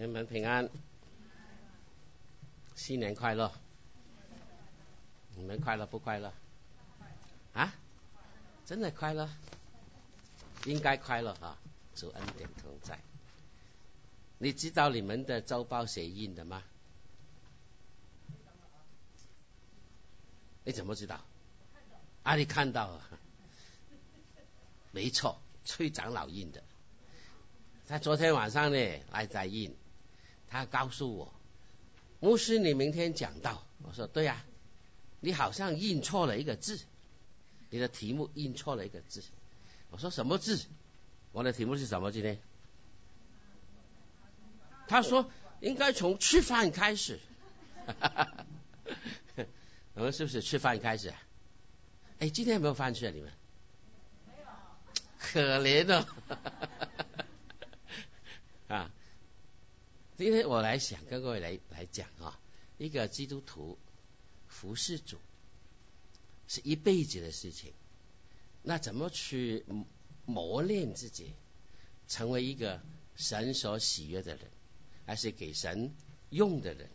你们平安，新年快乐！你们快乐不快乐？啊？真的快乐？应该快乐啊！主恩典同在。你知道你们的周报谁印的吗？你怎么知道？啊，你看到啊？没错，崔长老印的。他昨天晚上呢来在印，他告诉我，牧师你明天讲到，我说对呀，你好像印错了一个字，你的题目印错了一个字，我说什么字？我的题目是什么？今天？他说应该从吃饭开始，我们是不是吃饭开始？哎，今天有没有饭吃啊？你们？没有，可怜哦。啊，今天我来想跟各位来来讲啊，一个基督徒服侍主是一辈子的事情，那怎么去磨练自己，成为一个神所喜悦的人，还是给神用的人？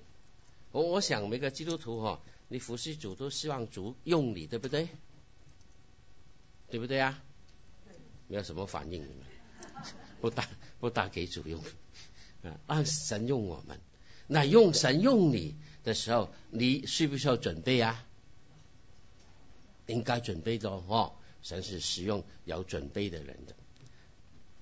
我我想每个基督徒哈，你服侍主都希望主用你，对不对？对不对啊？没有什么反应，不打不打给主用，啊，让神用我们。那用神用你的时候，你需不需要准备啊？应该准备的哦。神是使用有准备的人的。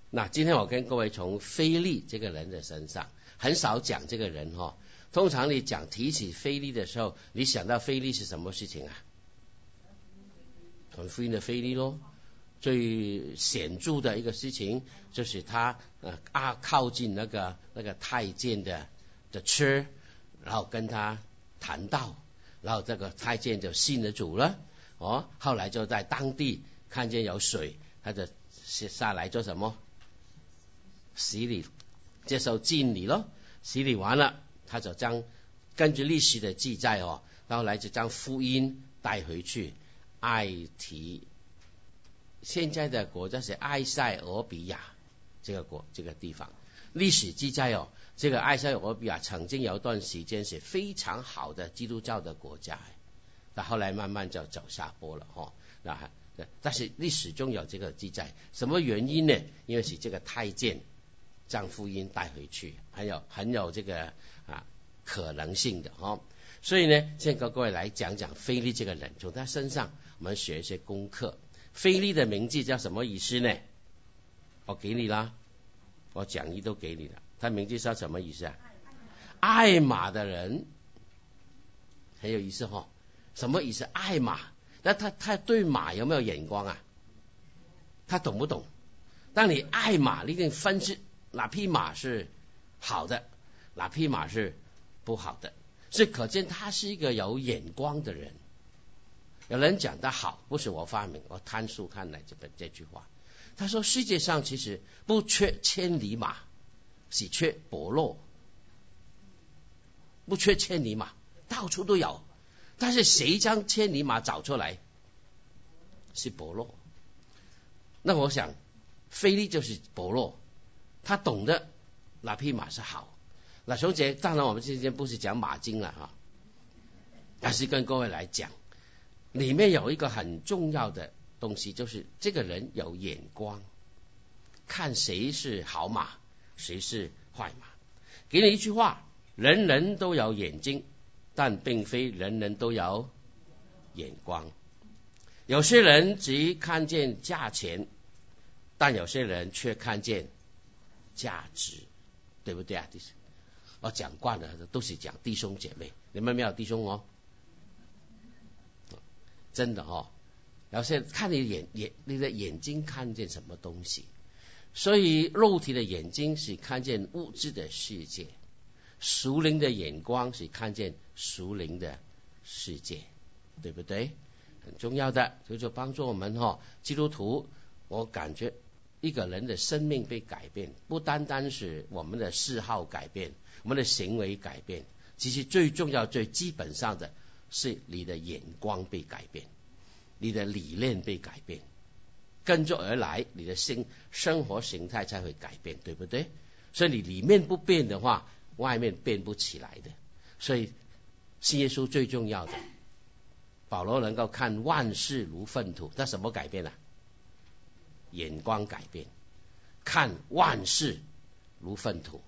那今天我跟各位从菲利这个人的身上，很少讲这个人哈。通常你讲提起菲利的时候，你想到菲利是什么事情啊？传福音的菲利喽。最显著的一个事情，就是他呃啊靠近那个那个太监的的车，然后跟他谈道，然后这个太监就信了主了。哦，后来就在当地看见有水，他就下来做什么？洗礼，接受敬礼咯。洗礼完了，他就将根据历史的记载哦，然后来就将福音带回去，爱提。现在的国家是埃塞俄比亚这个国这个地方，历史记载哦，这个埃塞俄比亚曾经有一段时间是非常好的基督教的国家，那后来慢慢就走下坡了哈。那但是历史中有这个记载，什么原因呢？因为是这个太监将福音带回去，很有很有这个啊可能性的哈。所以呢，先跟各位来讲讲菲利这个人，从他身上我们学一些功课。菲利的名字叫什么意思呢？我给你啦，我讲义都给你了。他名字叫什么意思啊？爱马的人，很有意思哈。什么意思？爱马？那他他对马有没有眼光啊？他懂不懂？当你爱马，你一定分析哪匹马是好的，哪匹马是不好的。所以可见他是一个有眼光的人。有人讲的好，不是我发明，我摊书看来这本这句话。他说世界上其实不缺千里马，是缺伯乐。不缺千里马，到处都有。但是谁将千里马找出来？是伯乐。那我想，菲利就是伯乐，他懂得哪匹马是好。那熊姐，当然我们今天不是讲马经了哈，而是跟各位来讲。里面有一个很重要的东西，就是这个人有眼光，看谁是好马，谁是坏马。给你一句话：人人都有眼睛，但并非人人都有眼光。有些人只看见价钱，但有些人却看见价值，对不对啊？我讲惯了，都是讲弟兄姐妹，你们没有弟兄哦。真的哈哦，有些看你眼眼你的眼睛看见什么东西，所以肉体的眼睛是看见物质的世界，属灵的眼光是看见属灵的世界，对不对？很重要的，就就帮助我们哈，基督徒，我感觉一个人的生命被改变，不单单是我们的嗜好改变，我们的行为改变，其实最重要、最基本上的。是你的眼光被改变，你的理念被改变，跟着而来，你的心生活形态才会改变，对不对？所以你里面不变的话，外面变不起来的。所以信耶稣最重要的，保罗能够看万事如粪土，他什么改变了？眼光改变，看万事如粪土。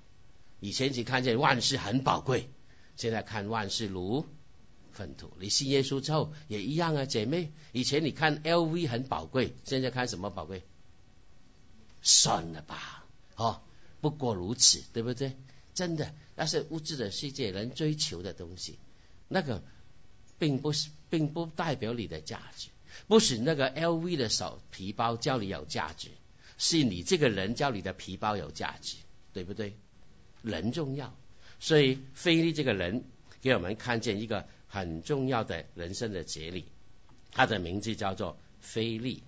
以前只看见万事很宝贵，现在看万事如粪土。你信耶稣之后也一样啊，姐妹。以前你看 LV 很宝贵，现在看什么宝贵？算了吧，哦，不过如此，对不对？真的，那是物质的世界人追求的东西，那个并不是，并不代表你的价值。不是那个 LV 的手皮包叫你有价值，是你这个人叫你的皮包有价值，对不对？人重要，所以菲利这个人给我们看见一个很重要的人生的哲理，他的名字叫做菲利，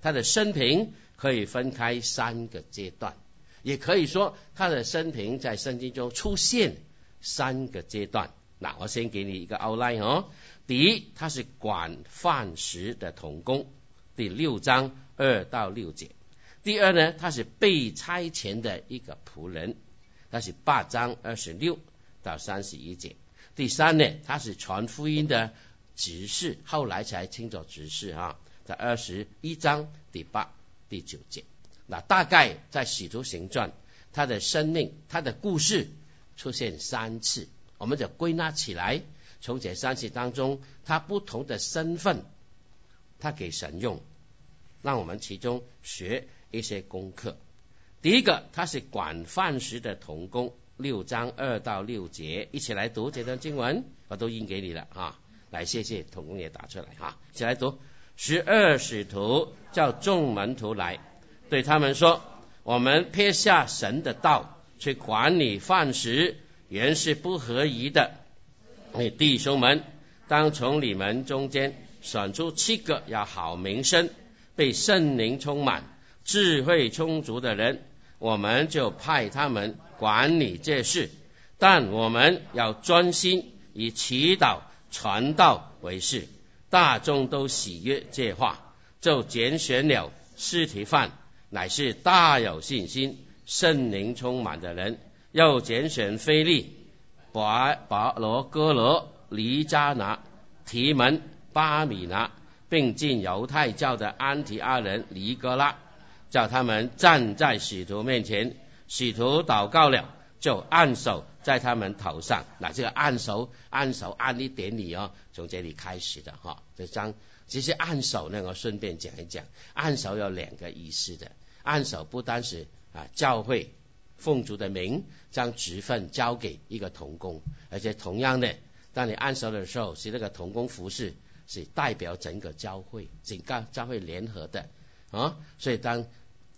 他的生平可以分开三个阶段。也可以说，他的生平在圣经中出现三个阶段。那我先给你一个 outline 哦。第一，他是管饭食的童工，第六章二到六节。第二呢，他是被差遣的一个仆人，他是八章二十六到三十一节。第三呢，他是传福音的执事，后来才称作执事啊，在二十一章第八、第九节。那大概在《使徒行传》，他的生命、他的故事出现三次，我们就归纳起来，从这三次当中，他不同的身份，他给神用，让我们其中学一些功课。第一个，他是管饭食的童工，六章二到六节，一起来读这段经文，我都印给你了啊。来，谢谢统工也打出来哈，一起来读。十二使徒叫众门徒来。对他们说：“我们撇下神的道去管理饭食，原是不合宜的。你弟兄们，当从你们中间选出七个要好名声、被圣灵充满、智慧充足的人，我们就派他们管理这事。但我们要专心以祈祷、传道为事。大众都喜悦这话，就拣选了尸体饭。”乃是大有信心、圣灵充满的人，又拣选菲利、保保罗、哥罗、黎加拿、提门、巴米拿，并进犹太教的安提阿人尼哥拉，叫他们站在使徒面前。使徒祷告了，就按手在他们头上。那这个按手、按手、按一点礼哦，从这里开始的哈。这张其实按手呢，我顺便讲一讲，按手有两个意思的。按手不单是啊，教会奉主的名将职分交给一个童工，而且同样的，当你按手的时候，是那个童工服饰是代表整个教会，整个教会联合的啊。所以当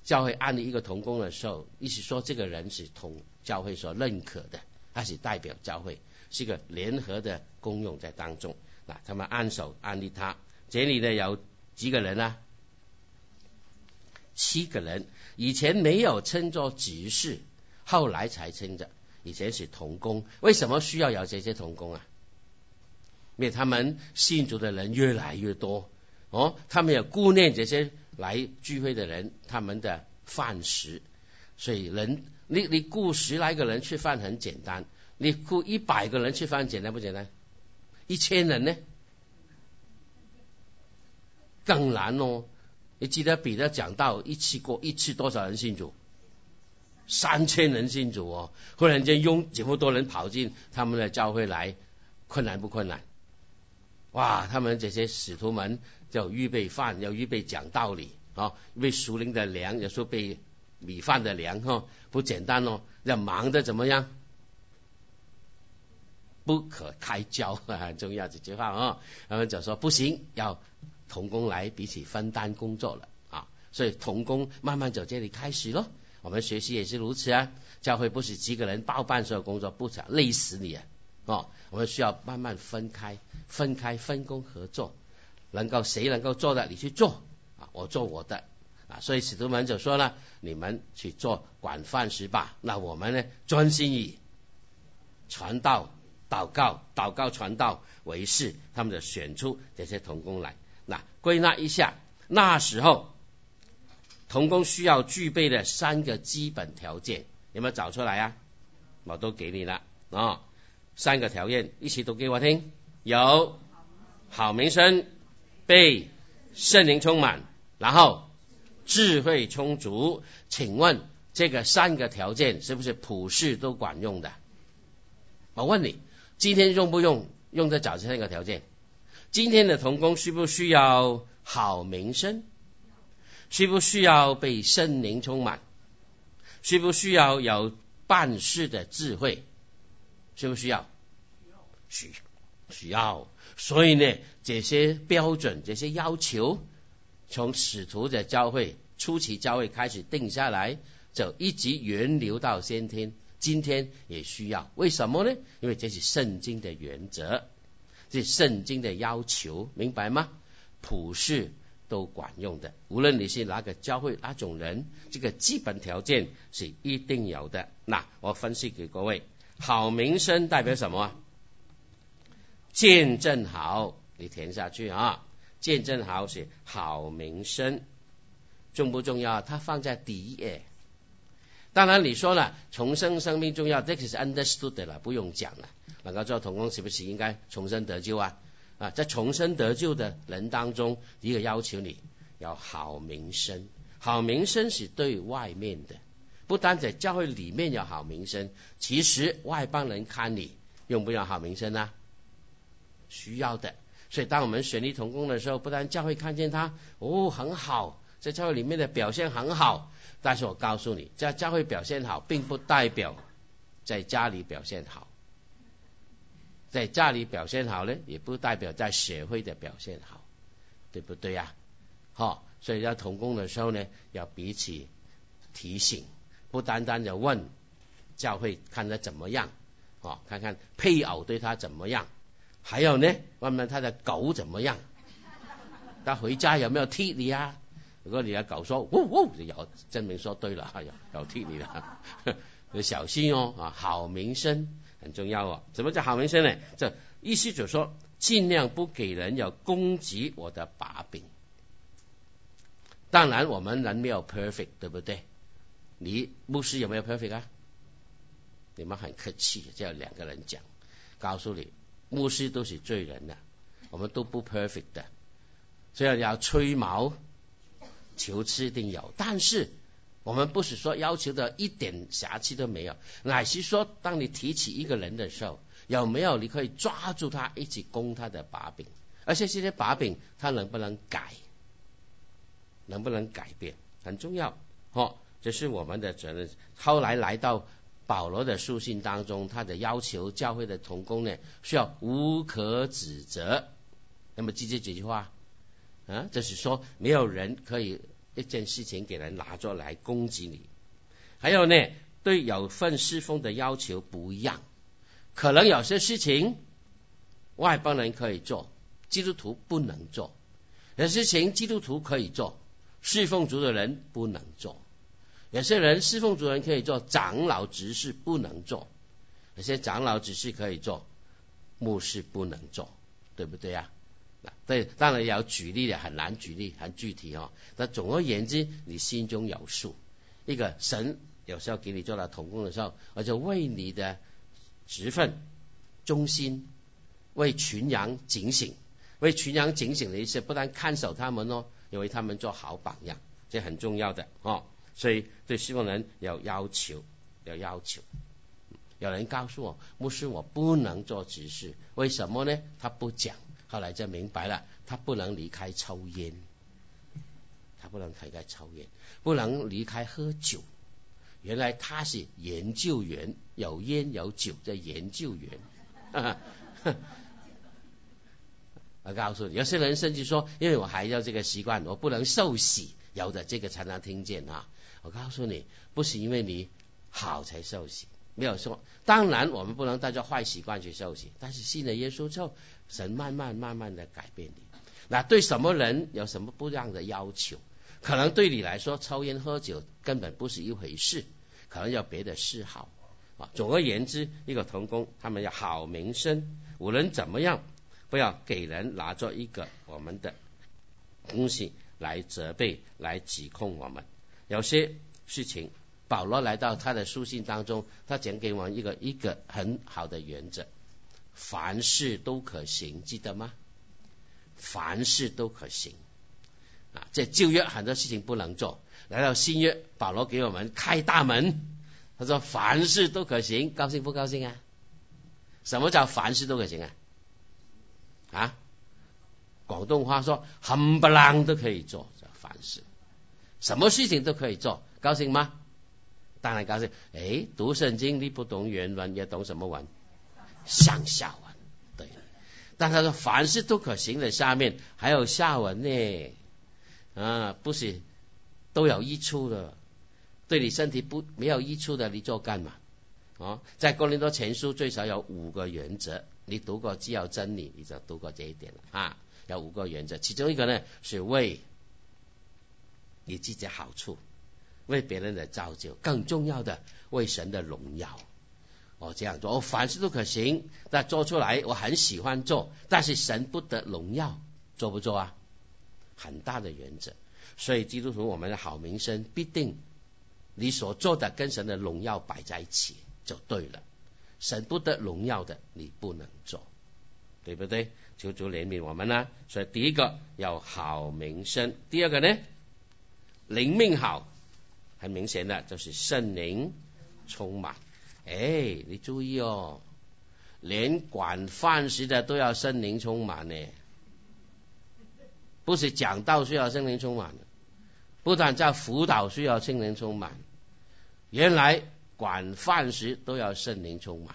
教会按一个童工的时候，意思说这个人是同教会所认可的，他是代表教会，是一个联合的功用在当中。那他们按手安利他，这里呢有几个人呢？七个人以前没有称作执事，后来才称的。以前是童工，为什么需要有这些童工啊？因为他们信主的人越来越多哦，他们也顾念这些来聚会的人他们的饭食，所以人你你雇十来个人吃饭很简单，你雇一百个人吃饭简单不简单？一千人呢，更难哦。你记得彼得讲到一次过一次多少人信主？三千人信主哦！忽然间拥这么多人跑进他们的教会来，困难不困难？哇！他们这些使徒们要预备饭，要预备讲道理啊，预备属灵的粮，有时候备米饭的粮哈，不简单哦。要忙的怎么样？不可开交，很重要这句话啊。他们就说不行，要。童工来彼此分担工作了啊，所以童工慢慢走这里开始咯。我们学习也是如此啊，教会不是几个人包办所有工作，不想累死你啊！哦，我们需要慢慢分开、分开、分工合作，能够谁能够做的你去做啊，我做我的啊。所以使徒们就说呢，你们去做管饭食吧，那我们呢专心以传道、祷告、祷告、传道为事，他们就选出这些童工来。那归纳一下，那时候童工需要具备的三个基本条件，有没有找出来啊？我都给你了啊。三个条件一起读给我听。有好名声，被圣灵充满，然后智慧充足。请问这个三个条件是不是普世都管用的？我问你，今天用不用用这找这三个条件？今天的童工需不需要好名声？需不需要被圣灵充满？需不需要有办事的智慧？需不需要？需需要。所以呢，这些标准、这些要求，从使徒的教会初期教会开始定下来，就一直源流到先天，今天也需要。为什么呢？因为这是圣经的原则，这是圣经的要求，明白吗？普世。都管用的，无论你是哪个教会哪种人，这个基本条件是一定有的。那我分析给各位，好名声代表什么？见证好，你填下去啊。见证好是好名声，重不重要？它放在第一页。当然你说了，重生生命重要，这个是 understood 了，不用讲了。能够做童工是不是应该重生得救啊？啊，在重生得救的人当中，一个要求你要好名声。好名声是对外面的，不单在教会里面有好名声，其实外邦人看你用不用好名声呢？需要的。所以当我们选立同工的时候，不但教会看见他哦很好，在教会里面的表现很好，但是我告诉你，在教会表现好，并不代表在家里表现好。在家里表现好呢，也不代表在社会的表现好，对不对呀？好，所以要同工的时候呢，要彼此提醒，不单单的问教会看他怎么样，哦，看看配偶对他怎么样，还有呢，问问他的狗怎么样，他回家有没有踢你啊？如果你的狗说呜呜，就有证明说对了，有有踢你了，要小心哦啊，好名声。很重要哦，什么叫好名声呢？这意思就是说，尽量不给人有攻击我的把柄。当然，我们人没有 perfect，对不对？你牧师有没有 perfect 啊？你们很客气，叫两个人讲，告诉你，牧师都是罪人的，我们都不 perfect 的，所以要吹毛求疵一定有，但是。我们不是说要求的一点瑕疵都没有，乃是说，当你提起一个人的时候，有没有你可以抓住他一起攻他的把柄，而且这些把柄他能不能改，能不能改变很重要。好，这是我们的责任。后来来到保罗的书信当中，他的要求教会的同工呢，需要无可指责。那么记住这句话啊，就是说没有人可以。一件事情给人拿着来攻击你，还有呢，对有份侍奉的要求不一样，可能有些事情外邦人可以做，基督徒不能做；有些事情基督徒可以做，侍奉族的人不能做；有些人侍奉主人可以做，长老执事不能做；有些长老执事可以做，牧师不能做，对不对呀？对，当然要举例的，很难举例，很具体哦。但总而言之，你心中有数。一个神有时候给你做了同工的时候，而且为你的职分忠心，为群羊警醒，为群羊警醒的一些，不但看守他们哦，也为他们做好榜样，这很重要的哦。所以对西方人有要求，有要求。有人告诉我，牧师，我不能做执事，为什么呢？他不讲。后来就明白了，他不能离开抽烟，他不能离开抽烟，不能离开喝酒。原来他是研究员，有烟有酒的研究员。我告诉你，有些人甚至说，因为我还要这个习惯，我不能受洗。有的这个常常听见啊。我告诉你，不是因为你好才受洗。没有说，当然我们不能带着坏习惯去受洗，但是信了耶稣之后，神慢慢慢慢的改变你。那对什么人有什么不一样的要求？可能对你来说，抽烟喝酒根本不是一回事，可能有别的嗜好啊。总而言之，一个童工他们要好名声，无论怎么样，不要给人拿着一个我们的东西来责备、来指控我们。有些事情保罗来到他的书信当中，他讲给我们一个一个很好的原则：凡事都可行，记得吗？凡事都可行啊！在旧约很多事情不能做，来到新约，保罗给我们开大门。他说：“凡事都可行，高兴不高兴啊？什么叫凡事都可行啊？啊？广东话说冚唪唥都可以做，叫凡事，什么事情都可以做，高兴吗？当然高兴。哎，读圣经你不懂原文，也懂什么文？上下文。对。但他说凡事都可行的下面还有下文呢，啊，不是都有益处的。”对你身体不没有益处的，你做干嘛？哦，在哥林多前书最少有五个原则，你读过既要真理，你就读过这一点了啊。有五个原则，其中一个呢是为你自己好处，为别人的造就，更重要的为神的荣耀。我，这样做，我凡事都可行，但做出来我很喜欢做，但是神不得荣耀，做不做啊？很大的原则，所以基督徒我们的好名声必定。你所做的跟神的荣耀摆在一起就对了，神不得荣耀的你不能做，对不对？求主怜悯我们呢。所以第一个要好名声，第二个呢灵命好，很明显的就是圣灵充满。哎，你注意哦，连管饭食的都要圣灵充满呢，不是讲道需要圣灵充满，不但在辅导需要圣灵充满。原来管饭食都要圣灵充满。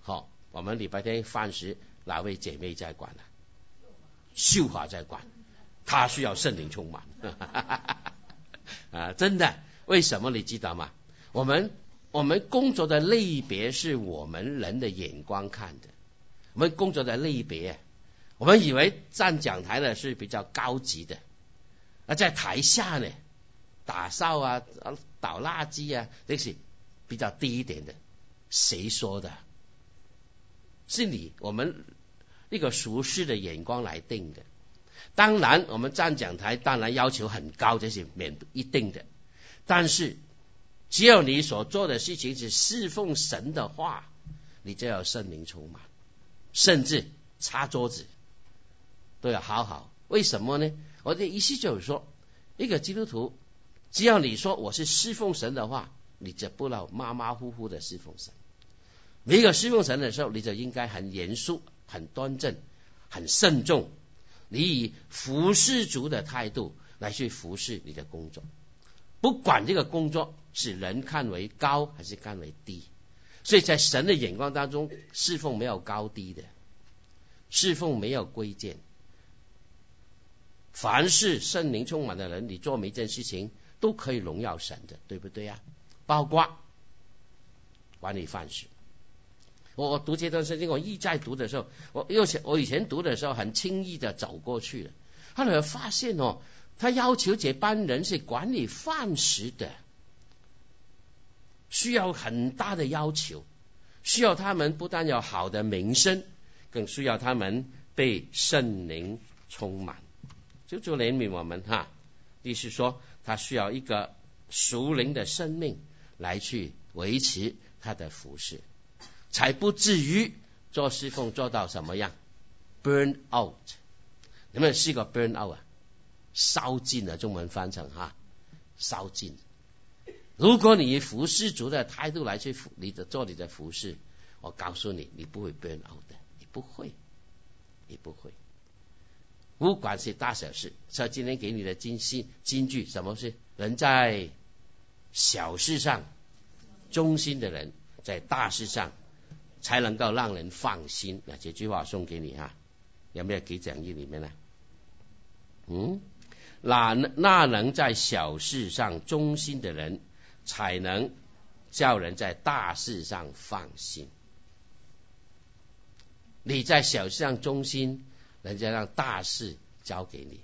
好，我们礼拜天饭食哪位姐妹在管呢？秀华在管，他需要圣灵充满。啊，真的？为什么你知道吗？我们我们工作的类别是我们人的眼光看的。我们工作的类别，我们以为站讲台的是比较高级的，而在台下呢？打扫啊，倒垃圾啊，这些比较低一点的。谁说的？是你我们一个熟悉的眼光来定的。当然，我们站讲台当然要求很高，这是免一定的。但是，只要你所做的事情是侍奉神的话，你就要圣灵充满，甚至擦桌子都要好好。为什么呢？我的意思就是说，一个基督徒。只要你说我是侍奉神的话，你就不能马马虎虎的侍奉神。每个侍奉神的时候，你就应该很严肃、很端正、很慎重。你以服侍主的态度来去服侍你的工作，不管这个工作是人看为高还是看为低。所以在神的眼光当中，侍奉没有高低的，侍奉没有贵贱。凡是圣灵充满的人，你做每一件事情。都可以荣耀神的，对不对呀？包括管理范式。我我读这段圣经，我一再读的时候，我又我以前读的时候很轻易的走过去了。后来发现哦，他要求这班人是管理饭食的，需要很大的要求，需要他们不但有好的名声，更需要他们被圣灵充满。就就怜悯我们哈，意思说。他需要一个熟灵的生命来去维持他的服饰，才不至于做侍奉做到什么样？burn out，有没有试过 burn out 啊？烧尽啊，中文翻成哈，烧尽。如果你以服侍族的态度来去服你的做你的服侍，我告诉你，你不会 burn out 的，你不会，你不会。不管是大小事，像今天给你的金信金句，什么是人在小事上忠心的人，在大事上才能够让人放心。那这句话送给你哈，有没有给讲义里面呢？嗯，那那能在小事上忠心的人，才能叫人在大事上放心。你在小事上忠心。人家让大事交给你，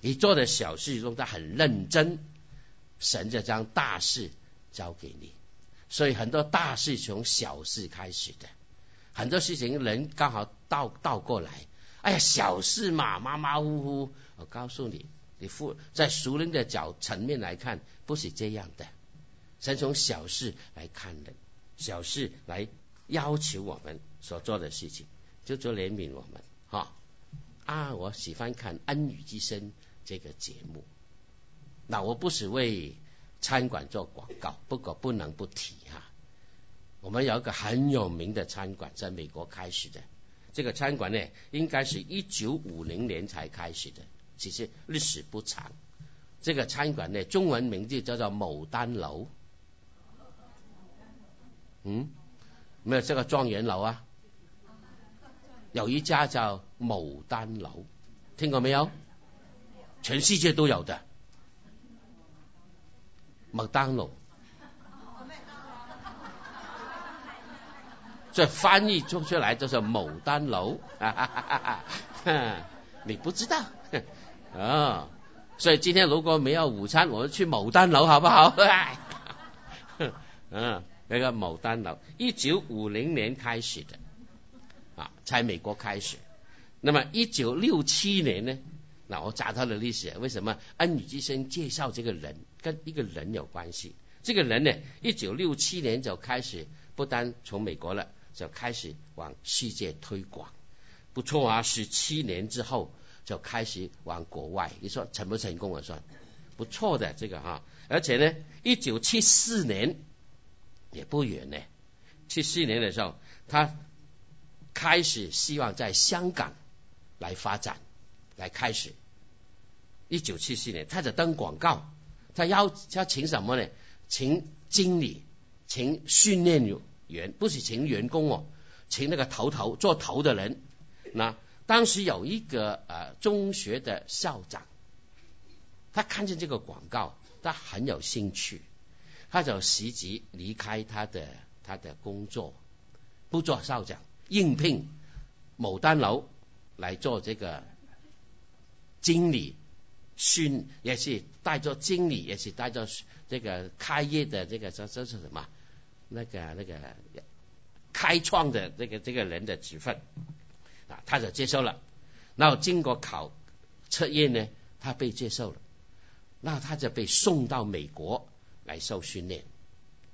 你做的小事中他很认真，神就将大事交给你。所以很多大事从小事开始的，很多事情人刚好倒倒过来，哎呀，小事嘛，马马虎虎。我告诉你，你负在熟人的角层面来看，不是这样的。先从小事来看人，小事来要求我们所做的事情，就做怜悯我们。哈啊，我喜欢看《恩雨之声》这个节目。那我不是为餐馆做广告，不过不能不提哈。我们有一个很有名的餐馆，在美国开始的。这个餐馆呢，应该是一九五零年才开始的，其实历史不长。这个餐馆呢，中文名字叫做牡丹楼。嗯，没有这个状元楼啊。有一家叫牡丹楼，听过没有？全世界都有的。麦当劳，这翻译出出来就是牡丹楼，你不知道啊？所以今天如果没有午餐，我们去牡丹楼好不好？嗯，那个牡丹楼，一九五零年开始的啊，在美国开始。那么一九六七年呢？那我查他的历史，为什么恩宇之声介绍这个人跟一个人有关系？这个人呢，一九六七年就开始不单从美国了，就开始往世界推广，不错啊！十七年之后就开始往国外，你说成不成功啊？算不错的这个哈，而且呢，一九七四年也不远呢，七四年的时候他开始希望在香港来发展。来开始，一九七四年，他在登广告，他要要请什么呢？请经理，请训练员，不是请员工哦，请那个头头做头的人。那当时有一个呃中学的校长，他看见这个广告，他很有兴趣，他就随即离开他的他的工作，不做校长，应聘牡丹楼来做这个。经理训也是带着经理，也是带着这个开业的这个这这是什么？那个那个开创的这个这个人的职分啊，他就接受了。然后经过考测验呢，他被接受了。那他就被送到美国来受训练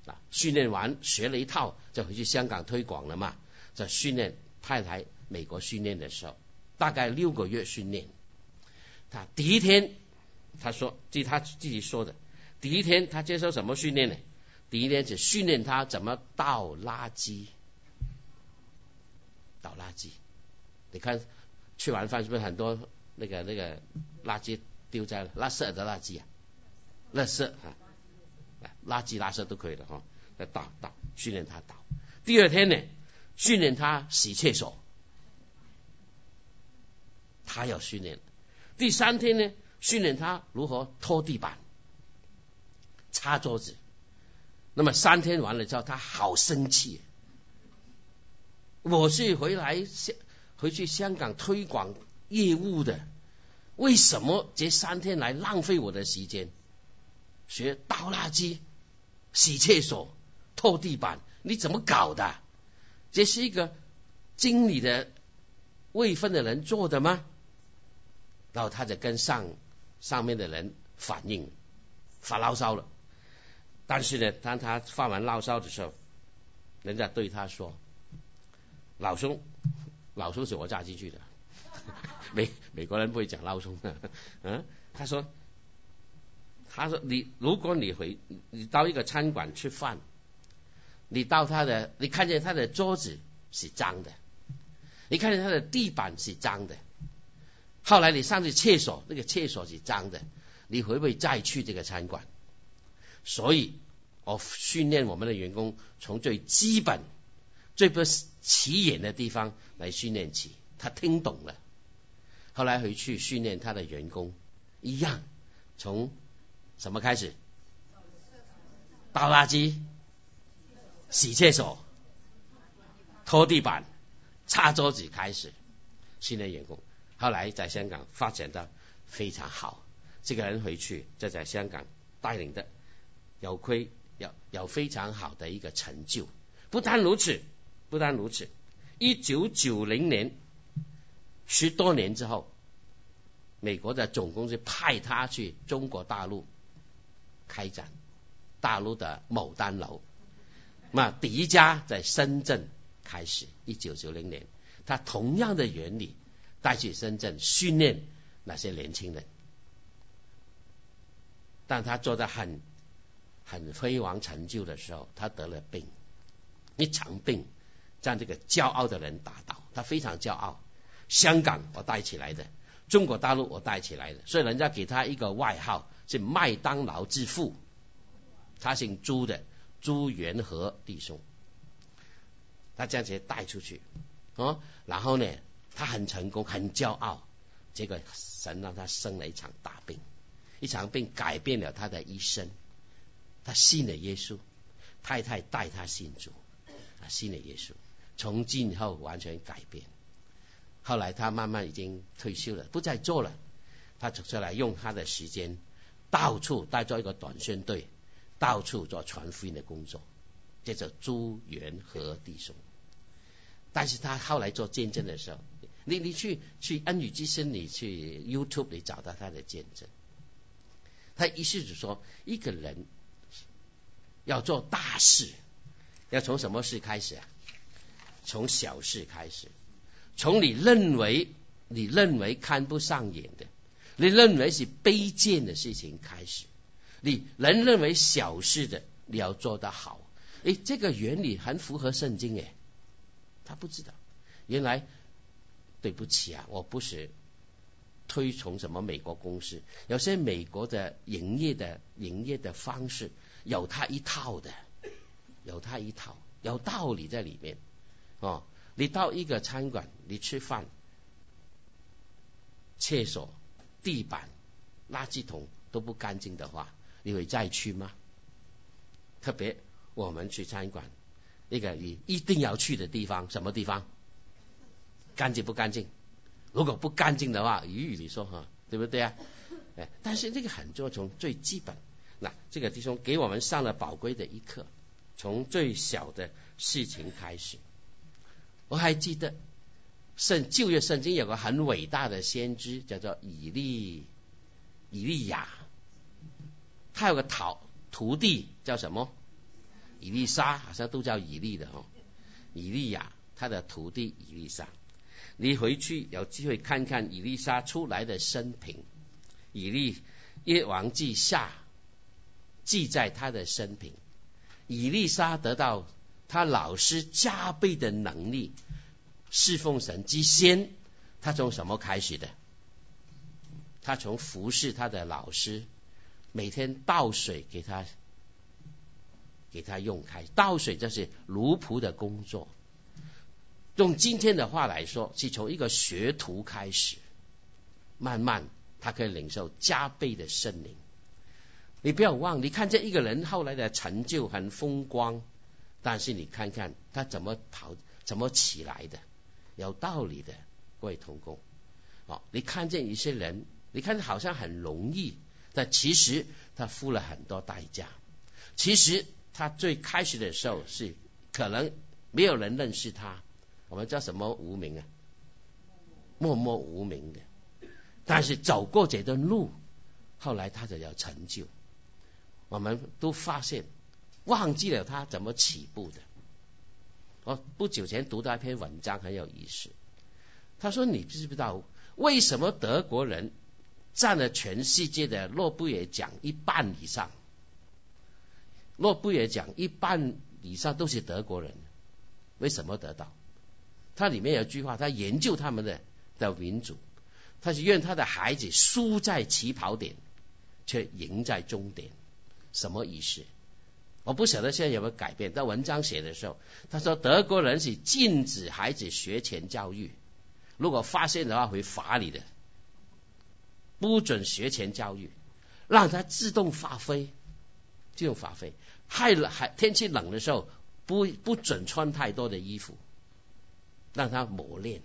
啊，训练完学了一套，就回去香港推广了嘛。在训练派来美国训练的时候，大概六个月训练。他第一天，他说，据他自己说的，第一天他接受什么训练呢？第一天是训练他怎么倒垃圾，倒垃圾。你看，吃完饭是不是很多那个那个垃圾丢在了垃圾的垃圾啊？垃圾啊，垃圾垃圾都可以的哈。来倒倒，训练他倒。第二天呢，训练他洗厕所，他要训练。第三天呢，训练他如何拖地板、擦桌子。那么三天完了之后，他好生气。我是回来香回去香港推广业务的，为什么这三天来浪费我的时间？学倒垃圾、洗厕所、拖地板，你怎么搞的？这是一个经理的位分的人做的吗？然后他就跟上上面的人反映，发牢骚了。但是呢，当他发完牢骚的时候，人家对他说：“老兄，老兄是我加进去的，美美国人不会讲老兄的。”嗯，他说：“他说你如果你回你到一个餐馆吃饭，你到他的你看见他的桌子是脏的，你看见他的地板是脏的。”后来你上去厕所，那个厕所是脏的，你会不会再去这个餐馆？所以我训练我们的员工从最基本、最不起眼的地方来训练起。他听懂了，后来回去训练他的员工一样，从什么开始？倒垃圾、洗厕所、拖地板、擦桌子开始训练员工。后来在香港发展的非常好，这个人回去就在香港带领的有亏有有非常好的一个成就。不单如此，不单如此，一九九零年十多年之后，美国的总公司派他去中国大陆开展大陆的牡丹楼。那第一家在深圳开始，一九九零年，他同样的原理带去深圳训练那些年轻人，但他做的很很辉煌成就的时候，他得了病，一场病将这个骄傲的人打倒，他非常骄傲。香港我带起来的，中国大陆我带起来的，所以人家给他一个外号是麦当劳之父。他姓朱的，朱元和弟兄，他这样子带出去，啊，然后呢，他很成功，很骄傲，结果神让他生了一场大病，一场病改变了他的一生，他信了耶稣，太太带他信主，啊，信了耶稣，从今以后完全改变。后来他慢慢已经退休了，不再做了。他走出来用他的时间，到处带着一个短宣队，到处做传福音的工作。这叫朱元和弟兄。但是他后来做见证的时候，你你去去恩语之声，你去 YouTube 里找到他的见证。他意思是说，一个人要做大事，要从什么事开始啊？从小事开始。从你认为你认为看不上眼的，你认为是卑贱的事情开始，你人认为小事的，你要做得好。诶，这个原理很符合圣经诶。他不知道，原来对不起啊，我不是推崇什么美国公司，有些美国的营业的营业的方式有他一套的，有他一套有道理在里面哦。你到一个餐馆，你吃饭，厕所、地板、垃圾桶都不干净的话，你会再去吗？特别我们去餐馆，那个你一定要去的地方，什么地方？干净不干净？如果不干净的话，语语你说哈，对不对啊？哎，但是这个很重要，从最基本，那这个弟兄给我们上了宝贵的一课，从最小的事情开始。我还记得圣旧约圣经有个很伟大的先知，叫做以利以利亚，他有个徒徒弟叫什么？以利沙，好像都叫以利的哦。以利亚他的徒弟以利沙，你回去有机会看看以利沙出来的生平。以利耶王记下记载他的生平，以利沙得到。他老师加倍的能力侍奉神之先，他从什么开始的？他从服侍他的老师，每天倒水给他，给他用开倒水，这是奴仆的工作。用今天的话来说，是从一个学徒开始，慢慢他可以领受加倍的圣灵。你不要忘，你看见一个人后来的成就很风光。但是你看看他怎么跑，怎么起来的，有道理的，各位同工。哦，你看见一些人，你看好像很容易，但其实他付了很多代价。其实他最开始的时候是可能没有人认识他，我们叫什么无名啊，默默无名的。但是走过这段路，后来他就有成就。我们都发现。忘记了他怎么起步的。我不久前读到一篇文章很有意思。他说：“你知不知道为什么德国人占了全世界的诺贝尔奖一半以上？诺贝尔奖一半以上都是德国人，为什么得到？他里面有句话，他研究他们的的民主，他是愿他的孩子输在起跑点，却赢在终点，什么意思？”我不晓得现在有没有改变。在文章写的时候，他说德国人是禁止孩子学前教育，如果发现的话会罚你的，不准学前教育，让他自动发挥，自动发挥。害冷，还天气冷的时候，不不准穿太多的衣服，让他磨练。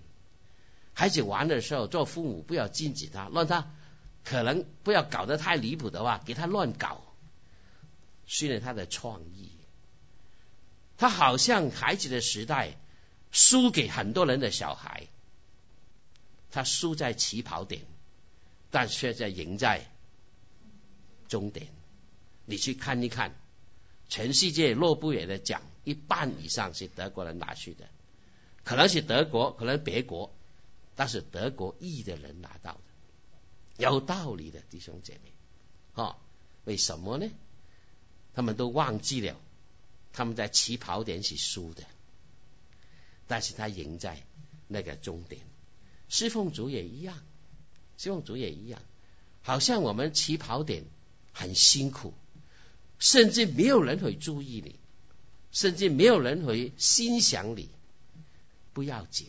孩子玩的时候，做父母不要禁止他，让他可能不要搞得太离谱的话，给他乱搞。训练他的创意，他好像孩子的时代输给很多人的小孩，他输在起跑点，但却在赢在终点。你去看一看，全世界诺贝尔的奖一半以上是德国人拿去的，可能是德国，可能别国，但是德国裔的人拿到的，有道理的弟兄姐妹，哦，为什么呢？他们都忘记了，他们在起跑点是输的，但是他赢在那个终点。侍奉主也一样，侍奉主也一样，好像我们起跑点很辛苦。甚至没有人会注意你，甚至没有人会欣赏你，不要紧，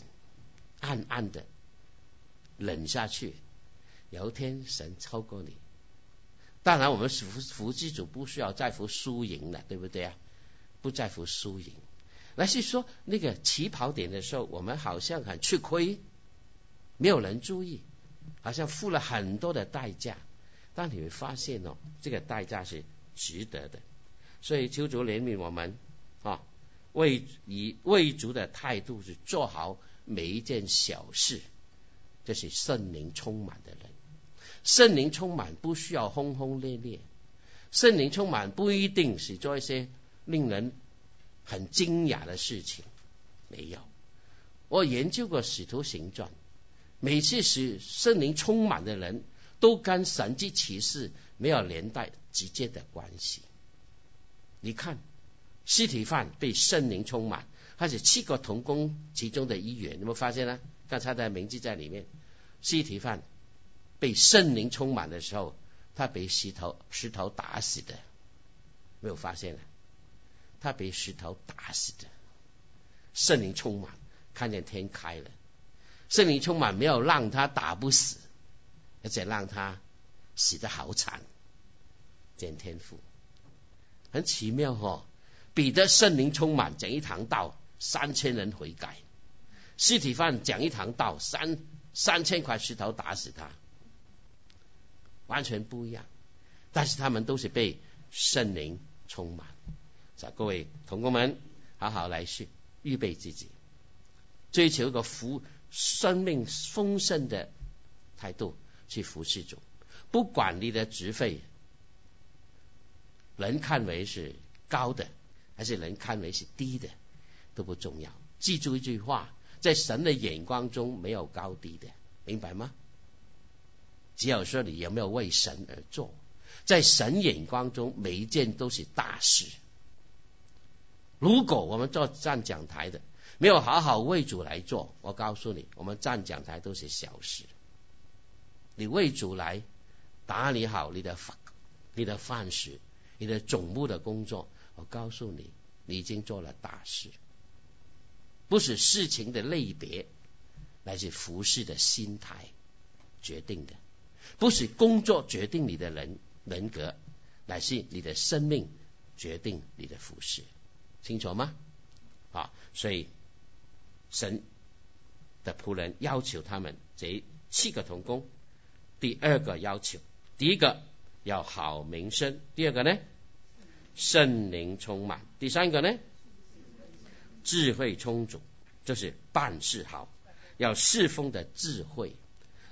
暗暗的忍下去，有一天神超过你。当然，我们服服基主不需要在乎输赢了，对不对啊？不在乎输赢，而是说那个起跑点的时候，我们好像很吃亏，没有人注意，好像付了很多的代价，但你会发现哦，这个代价是。值得的，所以求主怜悯我们，为以为主的态度是做好每一件小事，这是圣灵充满的人。圣灵充满不需要轰轰烈烈，圣灵充满不一定是做一些令人很惊讶的事情。没有，我研究过使徒行传，每次使圣灵充满的人都跟神迹启示没有连带。直接的关系，你看，尸体犯被圣灵充满，他是七个童工其中的一员，有没有发现呢？刚才的名字在里面，尸体犯被圣灵充满的时候，他被石头石头打死的，没有发现呢？他被石头打死的，圣灵充满，看见天开了，圣灵充满没有让他打不死，而且让他死得好惨。见天赋，很奇妙哈！彼得圣灵充满，讲一堂道，三千人悔改；尸体犯讲一堂道，三三千块石头打死他，完全不一样。但是他们都是被圣灵充满。在各位同工们，好好来去预备自己，追求一个福生命丰盛的态度去服侍主，不管你的职费。人看为是高的，还是人看为是低的，都不重要。记住一句话，在神的眼光中没有高低的，明白吗？只有说你有没有为神而做，在神眼光中每一件都是大事。如果我们做站讲台的，没有好好为主来做，我告诉你，我们站讲台都是小事。你为主来打理好你的饭，你的饭食。你的总部的工作，我告诉你，你已经做了大事。不是事情的类别，乃是服侍的心态决定的；不是工作决定你的人人格，乃是你的生命决定你的服侍。清楚吗？好，所以神的仆人要求他们这七个童工，第二个要求，第一个。要好名声，第二个呢，圣灵充满；第三个呢，智慧充足，就是办事好，要侍奉的智慧。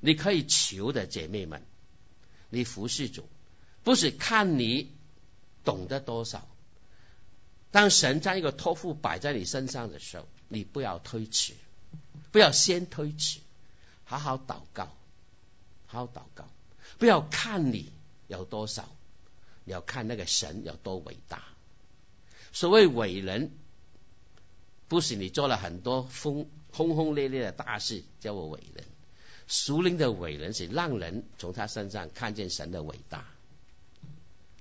你可以求的姐妹们，你服侍主，不是看你懂得多少。当神将一个托付摆在你身上的时候，你不要推迟，不要先推迟，好好祷告，好好祷告，不要看你。有多少？要看那个神有多伟大。所谓伟人，不是你做了很多轰轰轰烈烈的大事叫我伟人。属灵的伟人是让人从他身上看见神的伟大。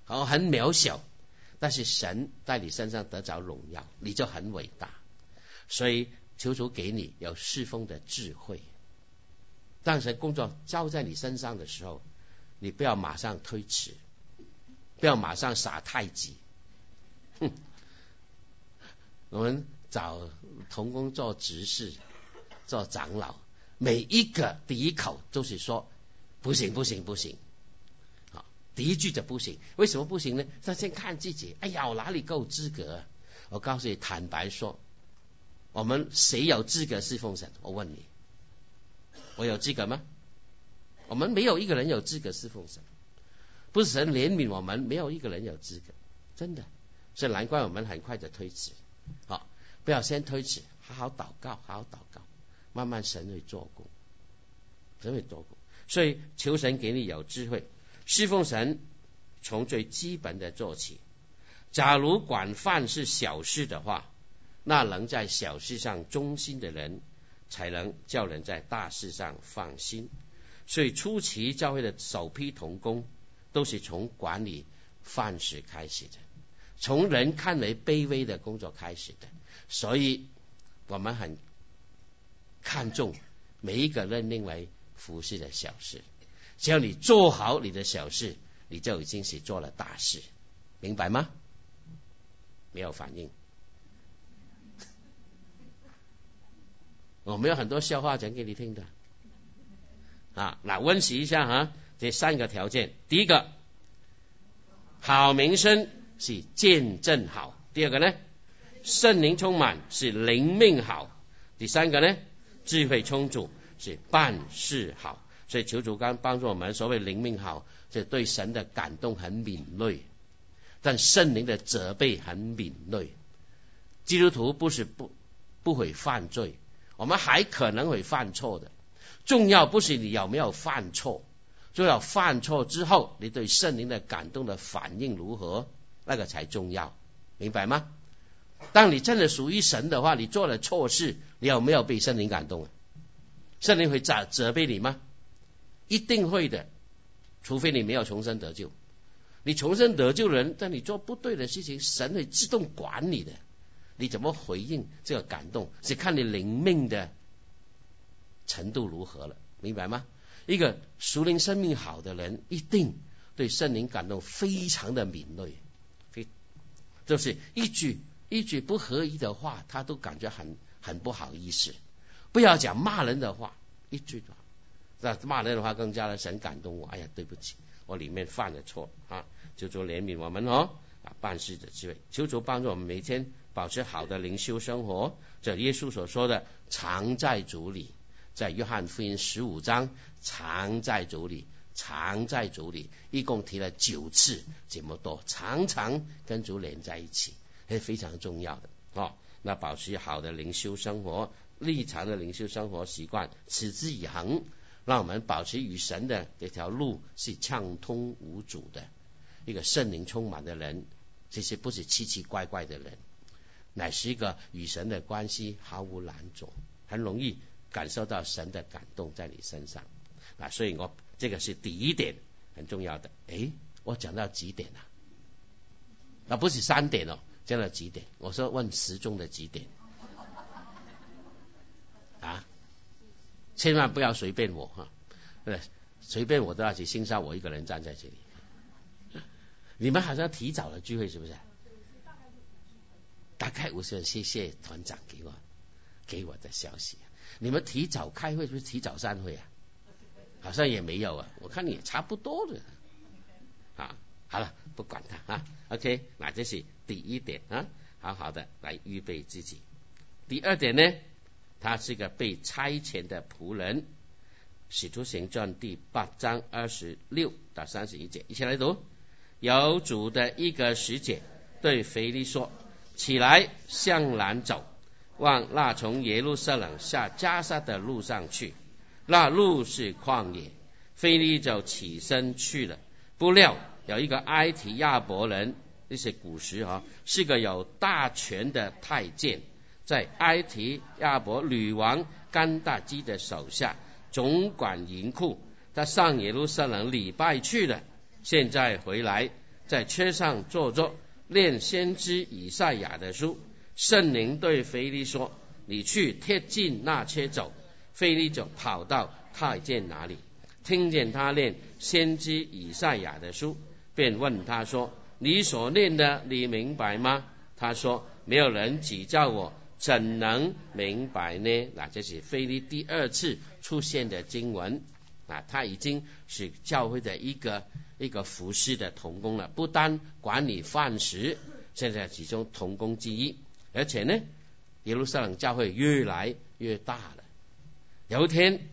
好，很渺小，但是神在你身上得着荣耀，你就很伟大。所以求主给你有侍奉的智慧。当神工作交在你身上的时候。你不要马上推迟，不要马上耍太极。哼，我们找童工做执事、做长老，每一个第一口都是说不行、不行、不行。好，第一句就不行。为什么不行呢？他先看自己。哎呀，我哪里够资格？我告诉你，坦白说，我们谁有资格侍奉神？我问你，我有资格吗？我们没有一个人有资格侍奉神，不是神怜悯我们，没有一个人有资格，真的，所以难怪我们很快的推迟。好，不要先推迟，好好祷告，好好祷告，慢慢神会做工，神会做工。所以求神给你有智慧，侍奉神从最基本的做起。假如管饭是小事的话，那能在小事上忠心的人，才能叫人在大事上放心。所以初期教会的首批童工，都是从管理饭食开始的，从人看为卑微的工作开始的。所以我们很看重每一个认定为服饰的小事。只要你做好你的小事，你就已经是做了大事，明白吗？没有反应。我们有很多笑话讲给你听的。啊，来温习一下哈，这三个条件：第一个，好名声是见证好；第二个呢，圣灵充满是灵命好；第三个呢，智慧充足是办事好。所以求主刚帮助我们，所谓灵命好，是对神的感动很敏锐，但圣灵的责备很敏锐。基督徒不是不不会犯罪，我们还可能会犯错的。重要不是你有没有犯错，就要犯错之后你对圣灵的感动的反应如何，那个才重要，明白吗？当你真的属于神的话，你做了错事，你有没有被圣灵感动啊？圣灵会责责备你吗？一定会的，除非你没有重生得救。你重生得救人，但你做不对的事情，神会自动管你的。你怎么回应这个感动，是看你灵命的。程度如何了？明白吗？一个熟灵生命好的人，一定对圣灵感动非常的敏锐，非就是一句一句不合宜的话，他都感觉很很不好意思。不要讲骂人的话，一句话，那骂人的话更加的神感动我。哎呀，对不起，我里面犯了错啊，求主怜悯我们哦啊，办事的机会，求主帮助我们每天保持好的灵修生活。这耶稣所说的，常在主里。在约翰福音十五章，常在主里，常在主里，一共提了九次，这么多，常常跟主连在一起，是非常重要的哦。那保持好的灵修生活，立场的灵修生活习惯，持之以恒，让我们保持与神的这条路是畅通无阻的。一个圣灵充满的人，这些不是奇奇怪怪的人，乃是一个与神的关系毫无难阻，很容易。感受到神的感动在你身上啊，所以我这个是第一点很重要的。诶，我讲到几点了？啊，不是三点哦，讲到几点？我说问时钟的几点？啊，千万不要随便我哈，对，随便我都要去欣赏我一个人站在这里。你们好像提早了聚会是不是？大概五十，谢谢团长给我给我的消息。你们提早开会是不是提早散会啊？好像也没有啊，我看你也差不多的啊。好了，不管他啊。OK，那这是第一点啊，好好的来预备自己。第二点呢，他是个被差遣的仆人，《使徒行传》第八章二十六到三十一节，一起来读。有主的一个使者对腓力说：“起来，向南走。”往那从耶路撒冷下加沙的路上去，那路是旷野。菲利就起身去了。不料有一个埃提亚伯人，那些古时啊，是个有大权的太监，在埃提亚伯女王甘大基的手下总管银库。他上耶路撒冷礼拜去了，现在回来，在车上坐着，念先知以赛亚的书。圣灵对腓力说：“你去贴近那车走。”腓力就跑到太监那里，听见他念先知以赛亚的书，便问他说：“你所念的，你明白吗？”他说：“没有人指教我，怎能明白呢？”那这是腓力第二次出现的经文啊，他已经是教会的一个一个服侍的童工了，不单管理饭食，现在其中童工之一。而且呢，耶路撒冷教会越来越大了。有一天，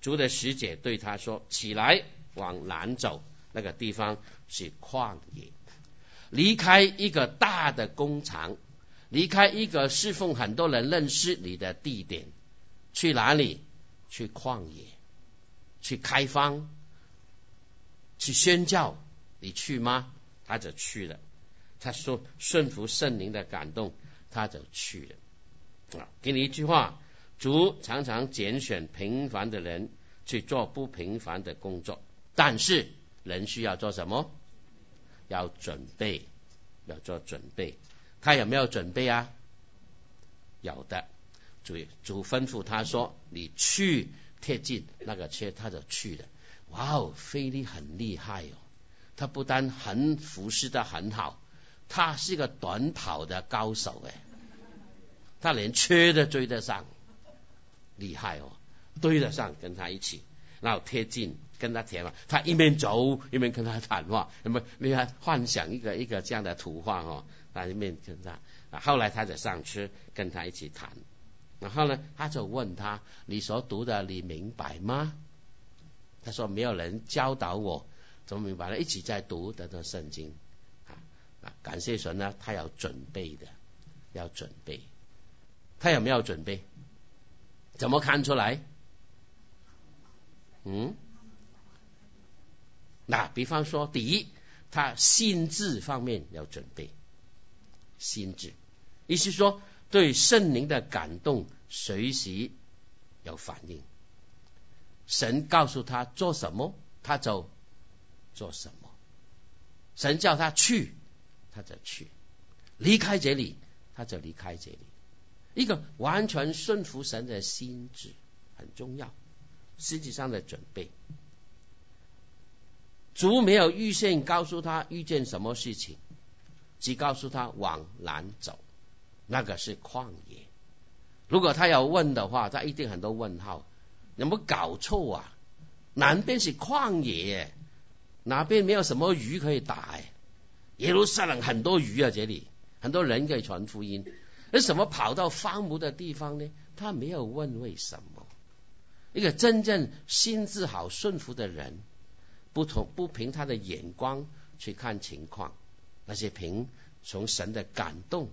主的使者对他说：“起来，往南走，那个地方是旷野。”离开一个大的工厂，离开一个侍奉很多人认识你的地点，去哪里？去旷野，去开荒，去宣教。你去吗？他就去了。他说顺服圣灵的感动，他就去了。啊，给你一句话：主常常拣选平凡的人去做不平凡的工作，但是人需要做什么？要准备，要做准备。他有没有准备啊？有的。主主吩咐他说：“你去贴近那个车，他就去了。哇哦，菲利很厉害哦！他不但很服侍的很好，他是个短跑的高手哎，他连车都追得上，厉害哦，追得上跟他一起，然后贴近。”跟他谈话，他一边走一边跟他谈话，那么你看幻想一个一个这样的图画哦，他一面跟他，后来他就上车跟他一起谈，然后呢，他就问他：你所读的你明白吗？他说没有人教导我，怎么明白了？一起在读的这圣经感谢神呢，他要准备的，要准备，他有没有准备？怎么看出来？嗯？那比方说，第一，他心智方面要准备，心智，意思说对圣灵的感动随时有反应。神告诉他做什么，他就做什么；神叫他去，他就去；离开这里，他就离开这里。一个完全顺服神的心智很重要，实际上的准备。主没有预先告诉他遇见什么事情，只告诉他往南走，那个是旷野。如果他要问的话，他一定很多问号。有没有搞错啊？南边是旷野，哪边没有什么鱼可以打？哎，耶路撒冷很多鱼啊，这里很多人可以传福音。为什么跑到荒芜的地方呢？他没有问为什么。一个真正心智好、顺服的人。不同不凭他的眼光去看情况，那些凭从神的感动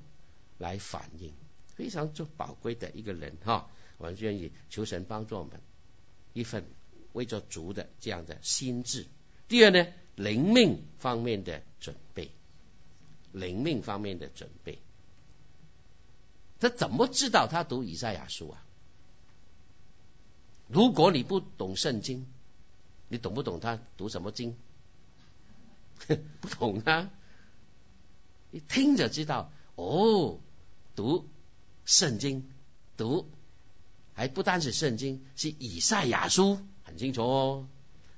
来反应，非常做宝贵的一个人哈。我们愿意求神帮助我们一份为着主的这样的心智。第二呢，灵命方面的准备，灵命方面的准备，他怎么知道他读以赛亚书啊？如果你不懂圣经。你懂不懂他读什么经？不懂啊！你听着知道哦，读圣经，读还不单是圣经，是以赛亚书，很清楚哦，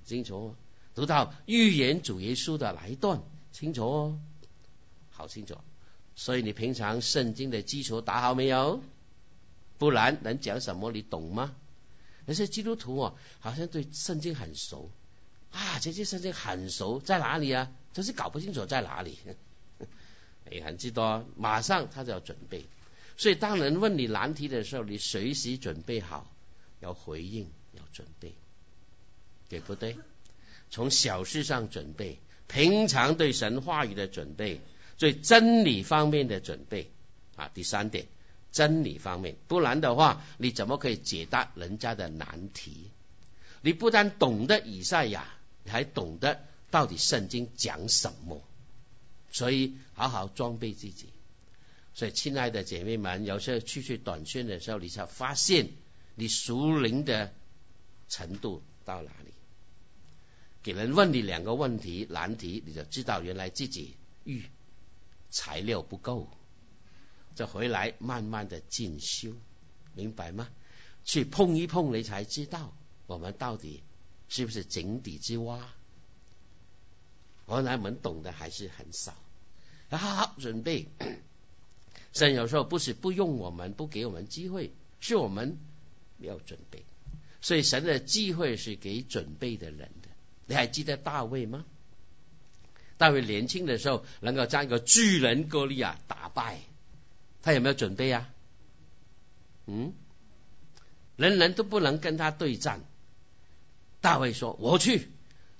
清楚。哦读到预言主耶稣的来段，清楚哦，好清楚。所以你平常圣经的基础打好没有？不然能讲什么？你懂吗？有些基督徒哦，好像对圣经很熟啊，这些圣经很熟，在哪里啊？就是搞不清楚在哪里。也很知道，马上他就要准备。所以当人问你难题的时候，你随时准备好要回应，要准备，对不对？从小事上准备，平常对神话语的准备，对真理方面的准备啊。第三点。真理方面，不然的话，你怎么可以解答人家的难题？你不但懂得以赛亚，你还懂得到底圣经讲什么。所以，好好装备自己。所以，亲爱的姐妹们，有时候去去短宣的时候，你才发现你熟灵的程度到哪里。给人问你两个问题难题，你就知道原来自己预材料不够。就回来慢慢的进修，明白吗？去碰一碰，你才知道我们到底是不是井底之蛙。原来我们懂得还是很少。好好准备，神有时候不是不用我们，不给我们机会，是我们没有准备。所以神的机会是给准备的人的。你还记得大卫吗？大卫年轻的时候能够将一个巨人哥利亚打败。他有没有准备啊？嗯，人人都不能跟他对战。大卫说：“我去。”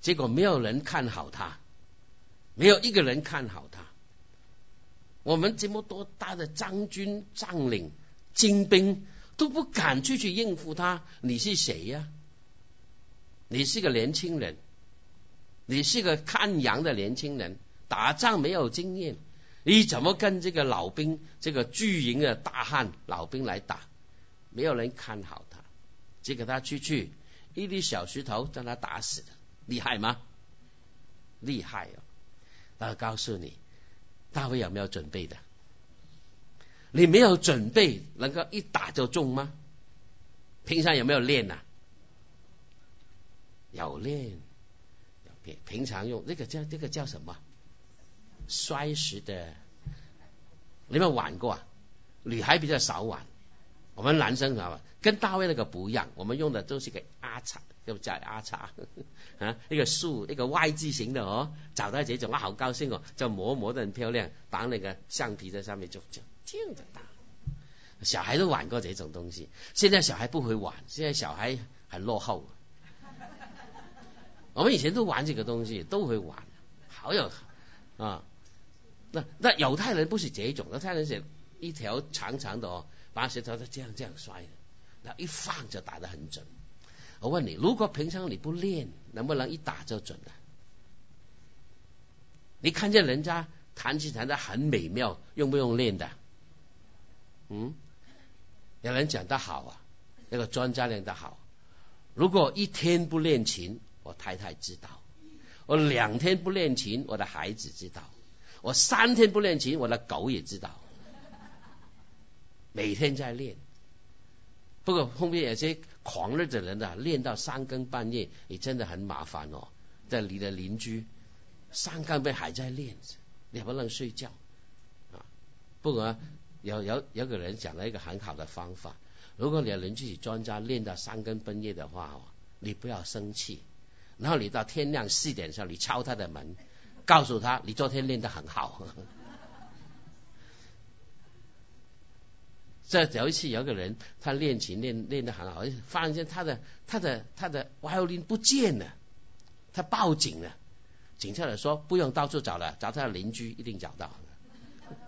结果没有人看好他，没有一个人看好他。我们这么多大的将军将领精兵都不敢去去应付他，你是谁呀？你是个年轻人，你是个看羊的年轻人，打仗没有经验，你怎么跟这个老兵、这个巨营的大汉老兵来打？没有人看好他，结果他出去，一粒小石头将他打死了，厉害吗？厉害哦！我告诉你，大卫有没有准备的？你没有准备，能够一打就中吗？平常有没有练呐？有练，平常用这个叫这个叫什么？摔石的，你们玩过？啊？女孩比较少玩，我们男生知道吧？跟大卫那个不一样，我们用的都是个阿叉，又叫阿叉 啊，一个树，一个 Y 字形的哦。找到这种啊，好高兴哦，就磨磨的很漂亮，绑那个橡皮在上面就就这样子打。小孩都玩过这种东西，现在小孩不会玩，现在小孩很落后。我们以前都玩这个东西，都会玩，好有啊。那那犹太人不是这种，犹太人是一条长长的哦，把石头是这样这样摔的，那一放就打得很准。我问你，如果平常你不练，能不能一打就准的？你看见人家弹琴弹得很美妙，用不用练的？嗯，有人讲得好啊，那个专家练得好，如果一天不练琴。我太太知道，我两天不练琴，我的孩子知道；我三天不练琴，我的狗也知道。每天在练，不过后面有些狂热的人啊，练到三更半夜，也真的很麻烦哦。在你的邻居三更半夜还在练，你不能睡觉啊。不过有有有个人讲了一个很好的方法，如果你的邻居是专家，练到三更半夜的话哦，你不要生气。然后你到天亮四点时候，你敲他的门，告诉他你昨天练得很好。这有一次有个人他练琴练练得很好，发现他的他的他的 violin 不见了，他报警了。警察来说不用到处找了，找他的邻居一定找到。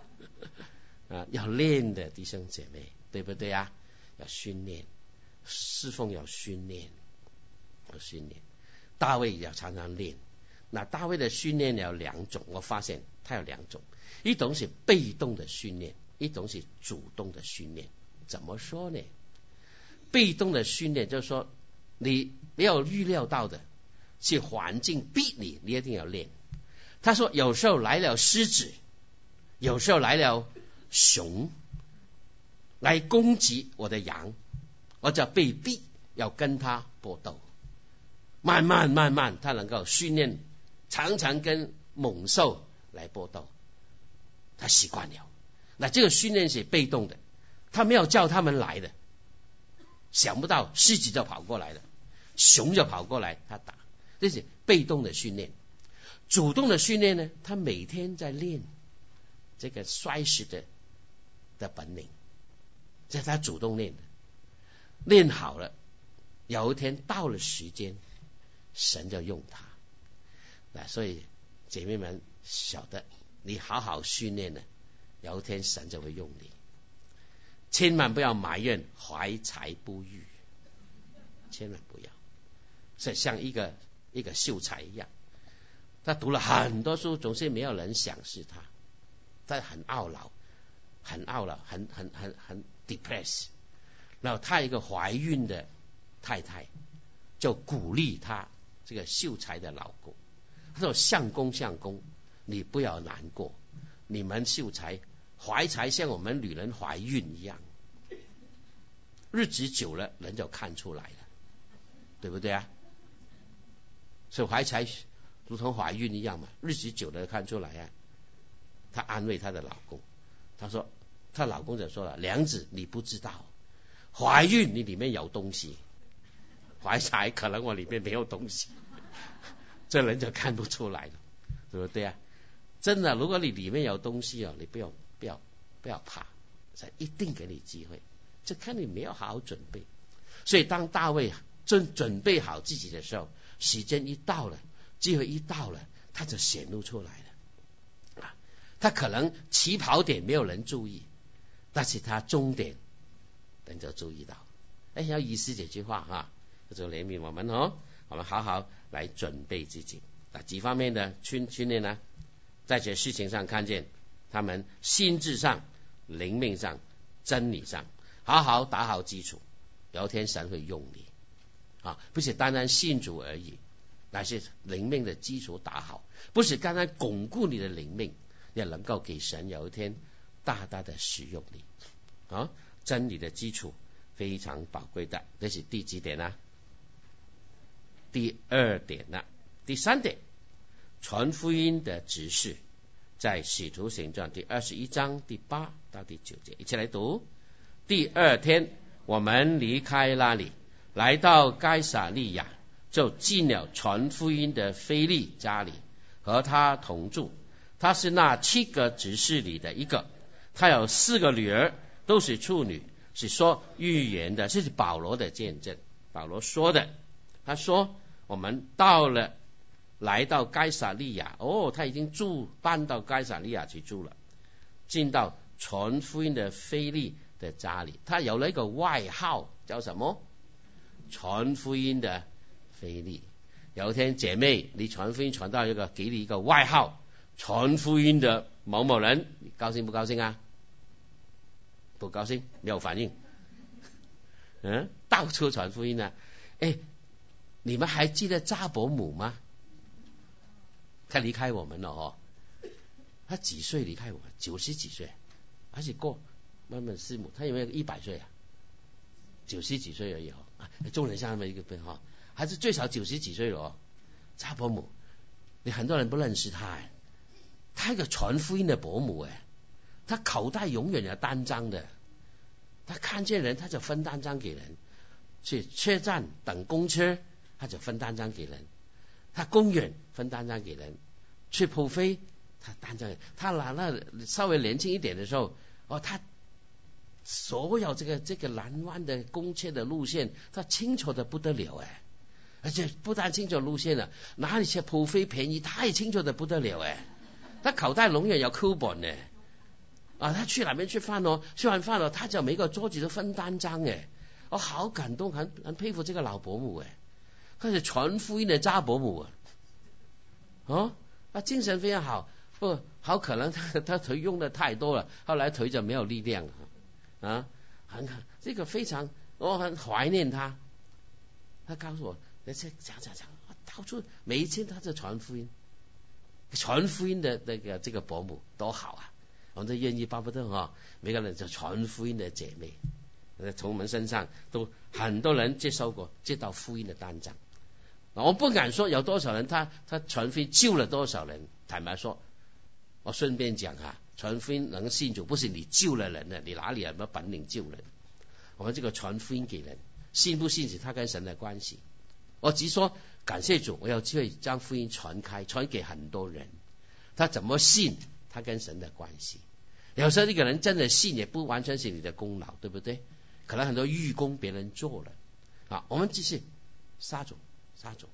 啊，要练的弟兄姐妹，对不对啊？要训练，侍奉要训练，要训练。大卫也要常常练。那大卫的训练有两种，我发现他有两种，一种是被动的训练，一种是主动的训练。怎么说呢？被动的训练就是说，你没有预料到的，是环境逼你，你一定要练。他说，有时候来了狮子，有时候来了熊，来攻击我的羊，我就被逼要跟他搏斗。慢慢慢慢，他能够训练，常常跟猛兽来搏斗，他习惯了。那这个训练是被动的，他没有叫他们来的，想不到狮子就跑过来了，熊就跑过来，他打，这是被动的训练。主动的训练呢，他每天在练这个摔死的的本领，这是他主动练的，练好了，有一天到了时间。神就用他，那所以姐妹们晓得，你好好训练呢，有一天神就会用你。千万不要埋怨怀才不遇，千万不要，是像一个一个秀才一样，他读了很多书，总是没有人赏识他，他很懊恼，很懊恼，很很很很 depressed。然后他一个怀孕的太太就鼓励他。这个秀才的老公，他说：“相公，相公，你不要难过。你们秀才怀才像我们女人怀孕一样，日子久了人就看出来了，对不对啊？所以怀才如同怀孕一样嘛，日子久了看出来啊。”他安慰他的老公，他说：“她老公就说了，娘子你不知道，怀孕你里面有东西。”怀才可能我里面没有东西，这人就看不出来了，对不对啊？真的，如果你里面有东西哦，你不要不要不要怕，才一定给你机会。就看你没有好好准备。所以当大卫正准备好自己的时候，时间一到了，机会一到了，他就显露出来了啊！他可能起跑点没有人注意，但是他终点人就注意到。哎，要意思这句话啊，就怜悯我们哦，我们好好来准备自己。啊，几方面的训训练呢？在这事情上看见他们心智上、灵命上、真理上，好好打好基础，有一天神会用你啊，不是单单信主而已，乃是灵命的基础打好，不是单单巩固你的灵命，也能够给神有一天大大的使用你啊。真理的基础非常宝贵的，这是第几点呢？第二点呢？第三点，传福音的指示，在使徒行传第二十一章第八到第九节，一起来读。第二天，我们离开那里，来到该撒利亚，就进了传福音的菲利家里，和他同住。他是那七个执事里的一个，他有四个女儿，都是处女，是说预言的。这是保罗的见证，保罗说的。他说：“我们到了。”来到该撒利亚，哦，他已经住搬到该撒利亚去住了。进到传福音的菲利的家里，他有了一个外号，叫什么？传福音的菲利。有一天，姐妹，你传福音传到一个，给你一个外号，传福音的某某人，你高兴不高兴啊？不高兴，没有反应。嗯，到处传福音呢。哎，你们还记得扎伯母吗？他离开我们了哦，他几岁离开我？九十几岁，而且过慢慢师母，他有没有一百岁啊？九十几岁而已哦，众人像那么一个分哈，还是最少九十几岁了哦。查伯母，你很多人不认识他哎，他一个传福音的伯母哎，他口袋永远有单张的，他看见人他就分单张给人，去车站等公车。他就分单张给人。他公园分单张给人，去普飞他单张，他拿那稍微年轻一点的时候，哦，他所有这个这个南湾的公车的路线，他清楚的不得了哎，而且不但清楚路线了，哪里去普飞便宜，他也清楚的不得了哎，他口袋永远有扣本呢，啊，他去哪边吃饭哦，吃完饭了，他就每个桌子都分单张哎，我好感动，很很佩服这个老伯母哎。他是传福音的扎伯母啊，哦，他精神非常好，不好可能他 他腿用的太多了，后来腿就没有力量了。啊，很这个非常我很怀念他，他告诉我，那这讲讲讲，到处每一天他在传福音，传福音的那个这个伯母多好啊，我们都愿意巴不得哈，每个人就传福音的姐妹，从我们身上都很多人接受过接到福音的单张。我不敢说有多少人，他他传福音救了多少人。坦白说，我顺便讲啊，传福音能信主，不是你救了人了，你哪里有什么本领救人？我们这个传福音给人，信不信是他跟神的关系。我只说感谢主，我有机会将福音传开，传给很多人。他怎么信，他跟神的关系。有时候一个人真的信，也不完全是你的功劳，对不对？可能很多预功别人做了。啊，我们继续杀主。杀主，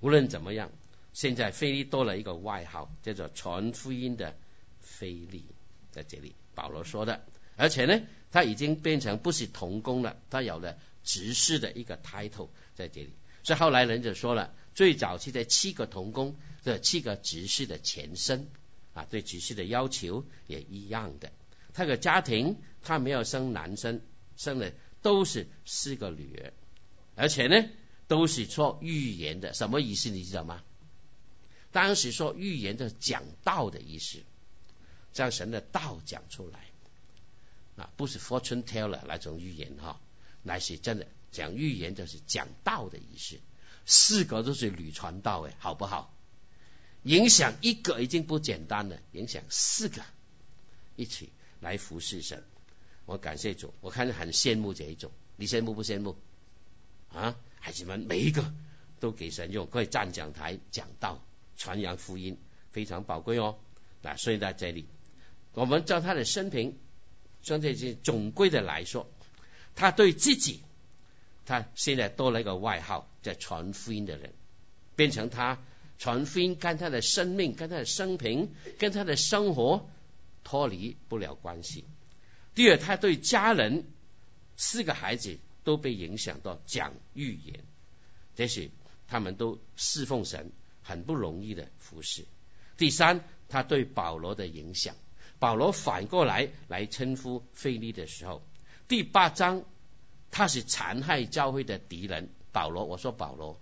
无论怎么样，现在菲利多了一个外号，叫做传福音的菲利，在这里保罗说的，而且呢，他已经变成不是童工了，他有了执事的一个 title 在这里。所以后来人就说了，最早期的七个童工，这七个执事的前身啊，对执事的要求也一样的。他的家庭他没有生男生，生的都是四个女儿，而且呢。都是说预言的，什么意思你知道吗？当时说预言的讲道的意思，将神的道讲出来啊，不是 fortune teller 那种预言哈，乃是真的讲预言，就是讲道的意思。四个都是女传道哎，好不好？影响一个已经不简单了，影响四个一起来服侍神。我感谢主，我看着很羡慕这一种，你羡慕不羡慕啊？孩子们每一个都给神用，可以站讲台讲道、传扬福音，非常宝贵哦。那所以在这里，我们照他的生平，从这些总归的来说，他对自己，他现在多了一个外号，叫传福音的人，变成他传福音跟他的生命、跟他的生平、跟他的生活脱离不了关系。第二，他对家人四个孩子都被影响到讲预言，这是他们都侍奉神很不容易的服侍。第三，他对保罗的影响，保罗反过来来称呼费利的时候，第八章他是残害教会的敌人。保罗，我说保罗，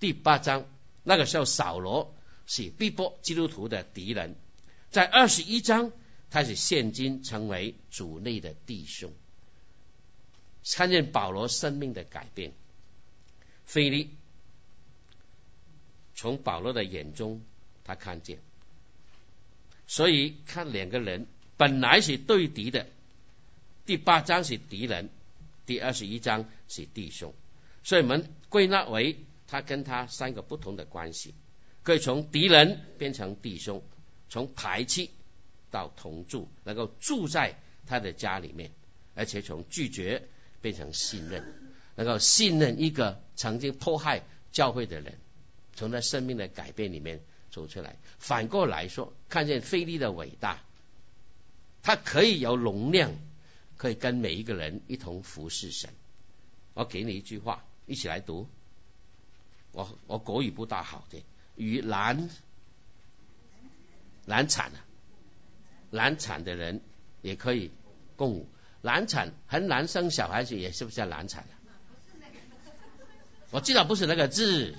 第八章那个时候扫罗是逼迫基督徒的敌人，在二十一章。开始现今成为主内的弟兄，看见保罗生命的改变。菲利从保罗的眼中，他看见，所以看两个人本来是对敌的，第八章是敌人，第二十一章是弟兄，所以我们归纳为他跟他三个不同的关系，可以从敌人变成弟兄，从排斥。到同住，能够住在他的家里面，而且从拒绝变成信任，能够信任一个曾经迫害教会的人，从他生命的改变里面走出来。反过来说，看见菲利的伟大，他可以有容量，可以跟每一个人一同服侍神。我给你一句话，一起来读。我我国语不大好的，与难难产啊。难产的人也可以共舞，难产很难生小孩子，也是不是叫难产啊我知道不是那个字，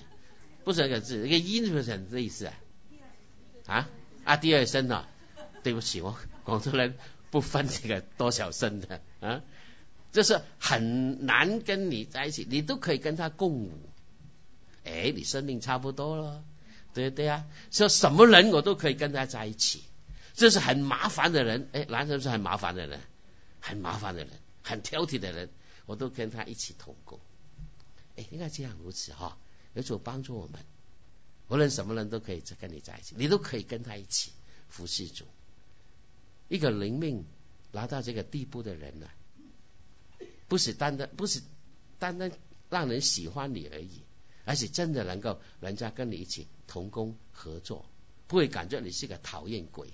不是那个字，那个音是不是很类似啊？啊啊，第二声啊？对不起，我广州人不分这个多少声的啊，就是很难跟你在一起，你都可以跟他共舞。哎，你生命差不多了，对对啊，说什么人我都可以跟他在一起。这是很麻烦的人，哎，男生是很麻烦的人，很麻烦的人，很挑剔的人，我都跟他一起同工。哎，应该这样如此哈，有主帮助我们，无论什么人都可以跟你在一起，你都可以跟他一起服侍主。一个灵命拿到这个地步的人呢，不是单单不是单单让人喜欢你而已，而是真的能够人家跟你一起同工合作，不会感觉你是个讨厌鬼。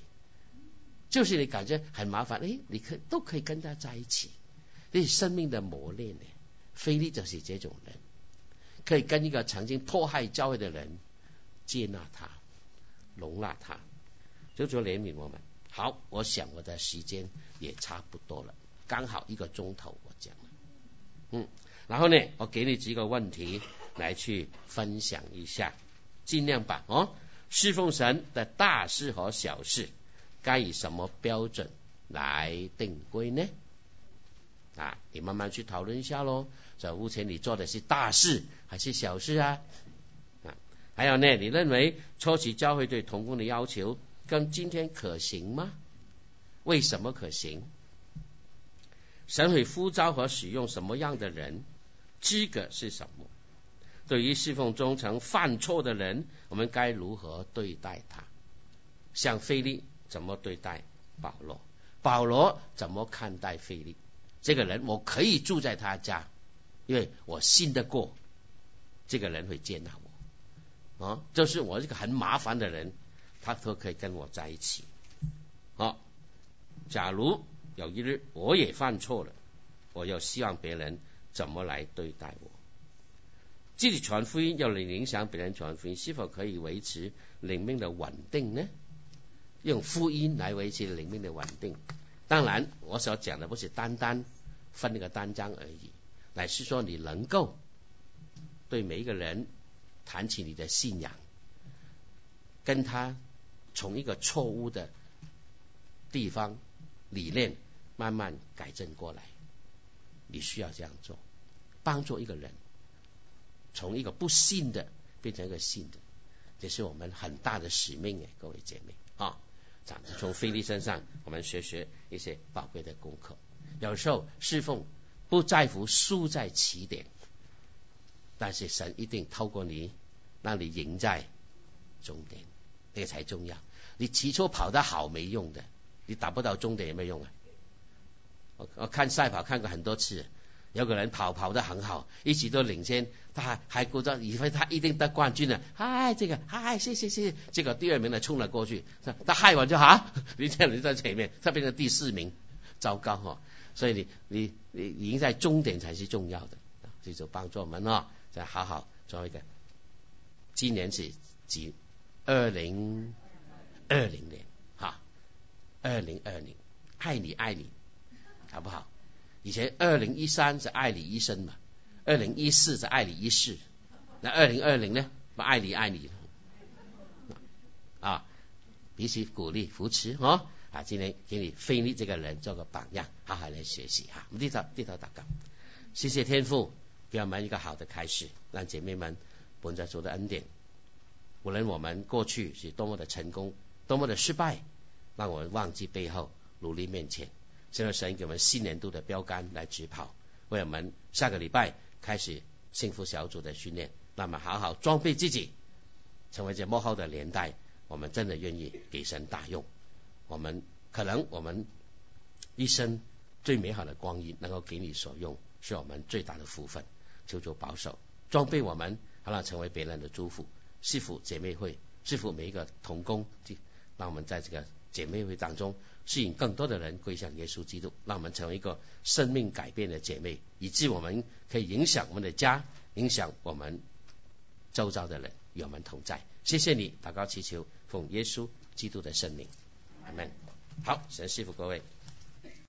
就是你感觉很麻烦，哎，你可都可以跟他在一起，这是生命的磨练呢。菲利就是这种人，可以跟一个曾经迫害教会的人接纳他、容纳他，就说怜悯我们。好，我想我的时间也差不多了，刚好一个钟头我讲，嗯，然后呢，我给你几个问题来去分享一下，尽量把哦，侍奉神的大事和小事。该以什么标准来定规呢？啊，你慢慢去讨论一下喽。这目前你做的是大事还是小事啊？啊，还有呢？你认为初期教会对童工的要求跟今天可行吗？为什么可行？神会呼召和使用什么样的人？资格是什么？对于侍奉中曾犯错的人，我们该如何对待他？像菲利。怎么对待保罗？保罗怎么看待菲利？这个人我可以住在他家，因为我信得过，这个人会接纳我啊。就是我这个很麻烦的人，他都可以跟我在一起。好，假如有一日我也犯错了，我又希望别人怎么来对待我？自己传福音要影响别人传福音，是否可以维持灵命的稳定呢？用福音来维持灵命的稳定。当然，我所讲的不是单单分那个单章而已，乃是说你能够对每一个人谈起你的信仰，跟他从一个错误的地方理念慢慢改正过来。你需要这样做，帮助一个人从一个不信的变成一个信的，这是我们很大的使命哎，各位姐妹从菲利身上，我们学学一些宝贵的功课。有时候侍奉不在乎输在起点，但是神一定透过你，让你赢在终点，这个才重要。你起初跑得好没用的，你达不到终点也没用啊？我我看赛跑看过很多次，有个人跑跑得很好，一直都领先，他还还鼓掌，以为他一定得冠军了。嗨，这个嗨，谢谢谢谢。结果第二名呢冲了过去，他嗨完就哈，你这人在前面，他变成第四名，糟糕哈。所以你你你赢在终点才是重要的，这就帮助我们哦，再好好做一个。今年是几？二零二零年，哈，二零二零，爱你爱你，好不好？以前二零一三是爱你一生嘛，二零一四是爱你一世，那二零二零呢？不爱你爱你啊，彼此鼓励扶持哦。啊，今天给你菲利这个人做个榜样，好好来学习哈。我们低头低头祷告，谢谢天父给我们一个好的开始，让姐妹们本着主的恩典，无论我们过去是多么的成功，多么的失败，让我们忘记背后，努力面前。现在神给我们新年度的标杆来直跑，为我们下个礼拜开始幸福小组的训练，那么好好装备自己，成为这幕后的年代，我们真的愿意给神大用。我们可能我们一生最美好的光阴能够给你所用，是我们最大的福分。求主保守装备我们，好让成为别人的祝福。是否姐妹会？是否每一个同工，让我们在这个姐妹会当中。吸引更多的人归向耶稣基督，让我们成为一个生命改变的姐妹，以致我们可以影响我们的家，影响我们周遭的人，与我们同在。谢谢你，祷告祈求，奉耶稣基督的圣名，阿门。好，神祝福各位。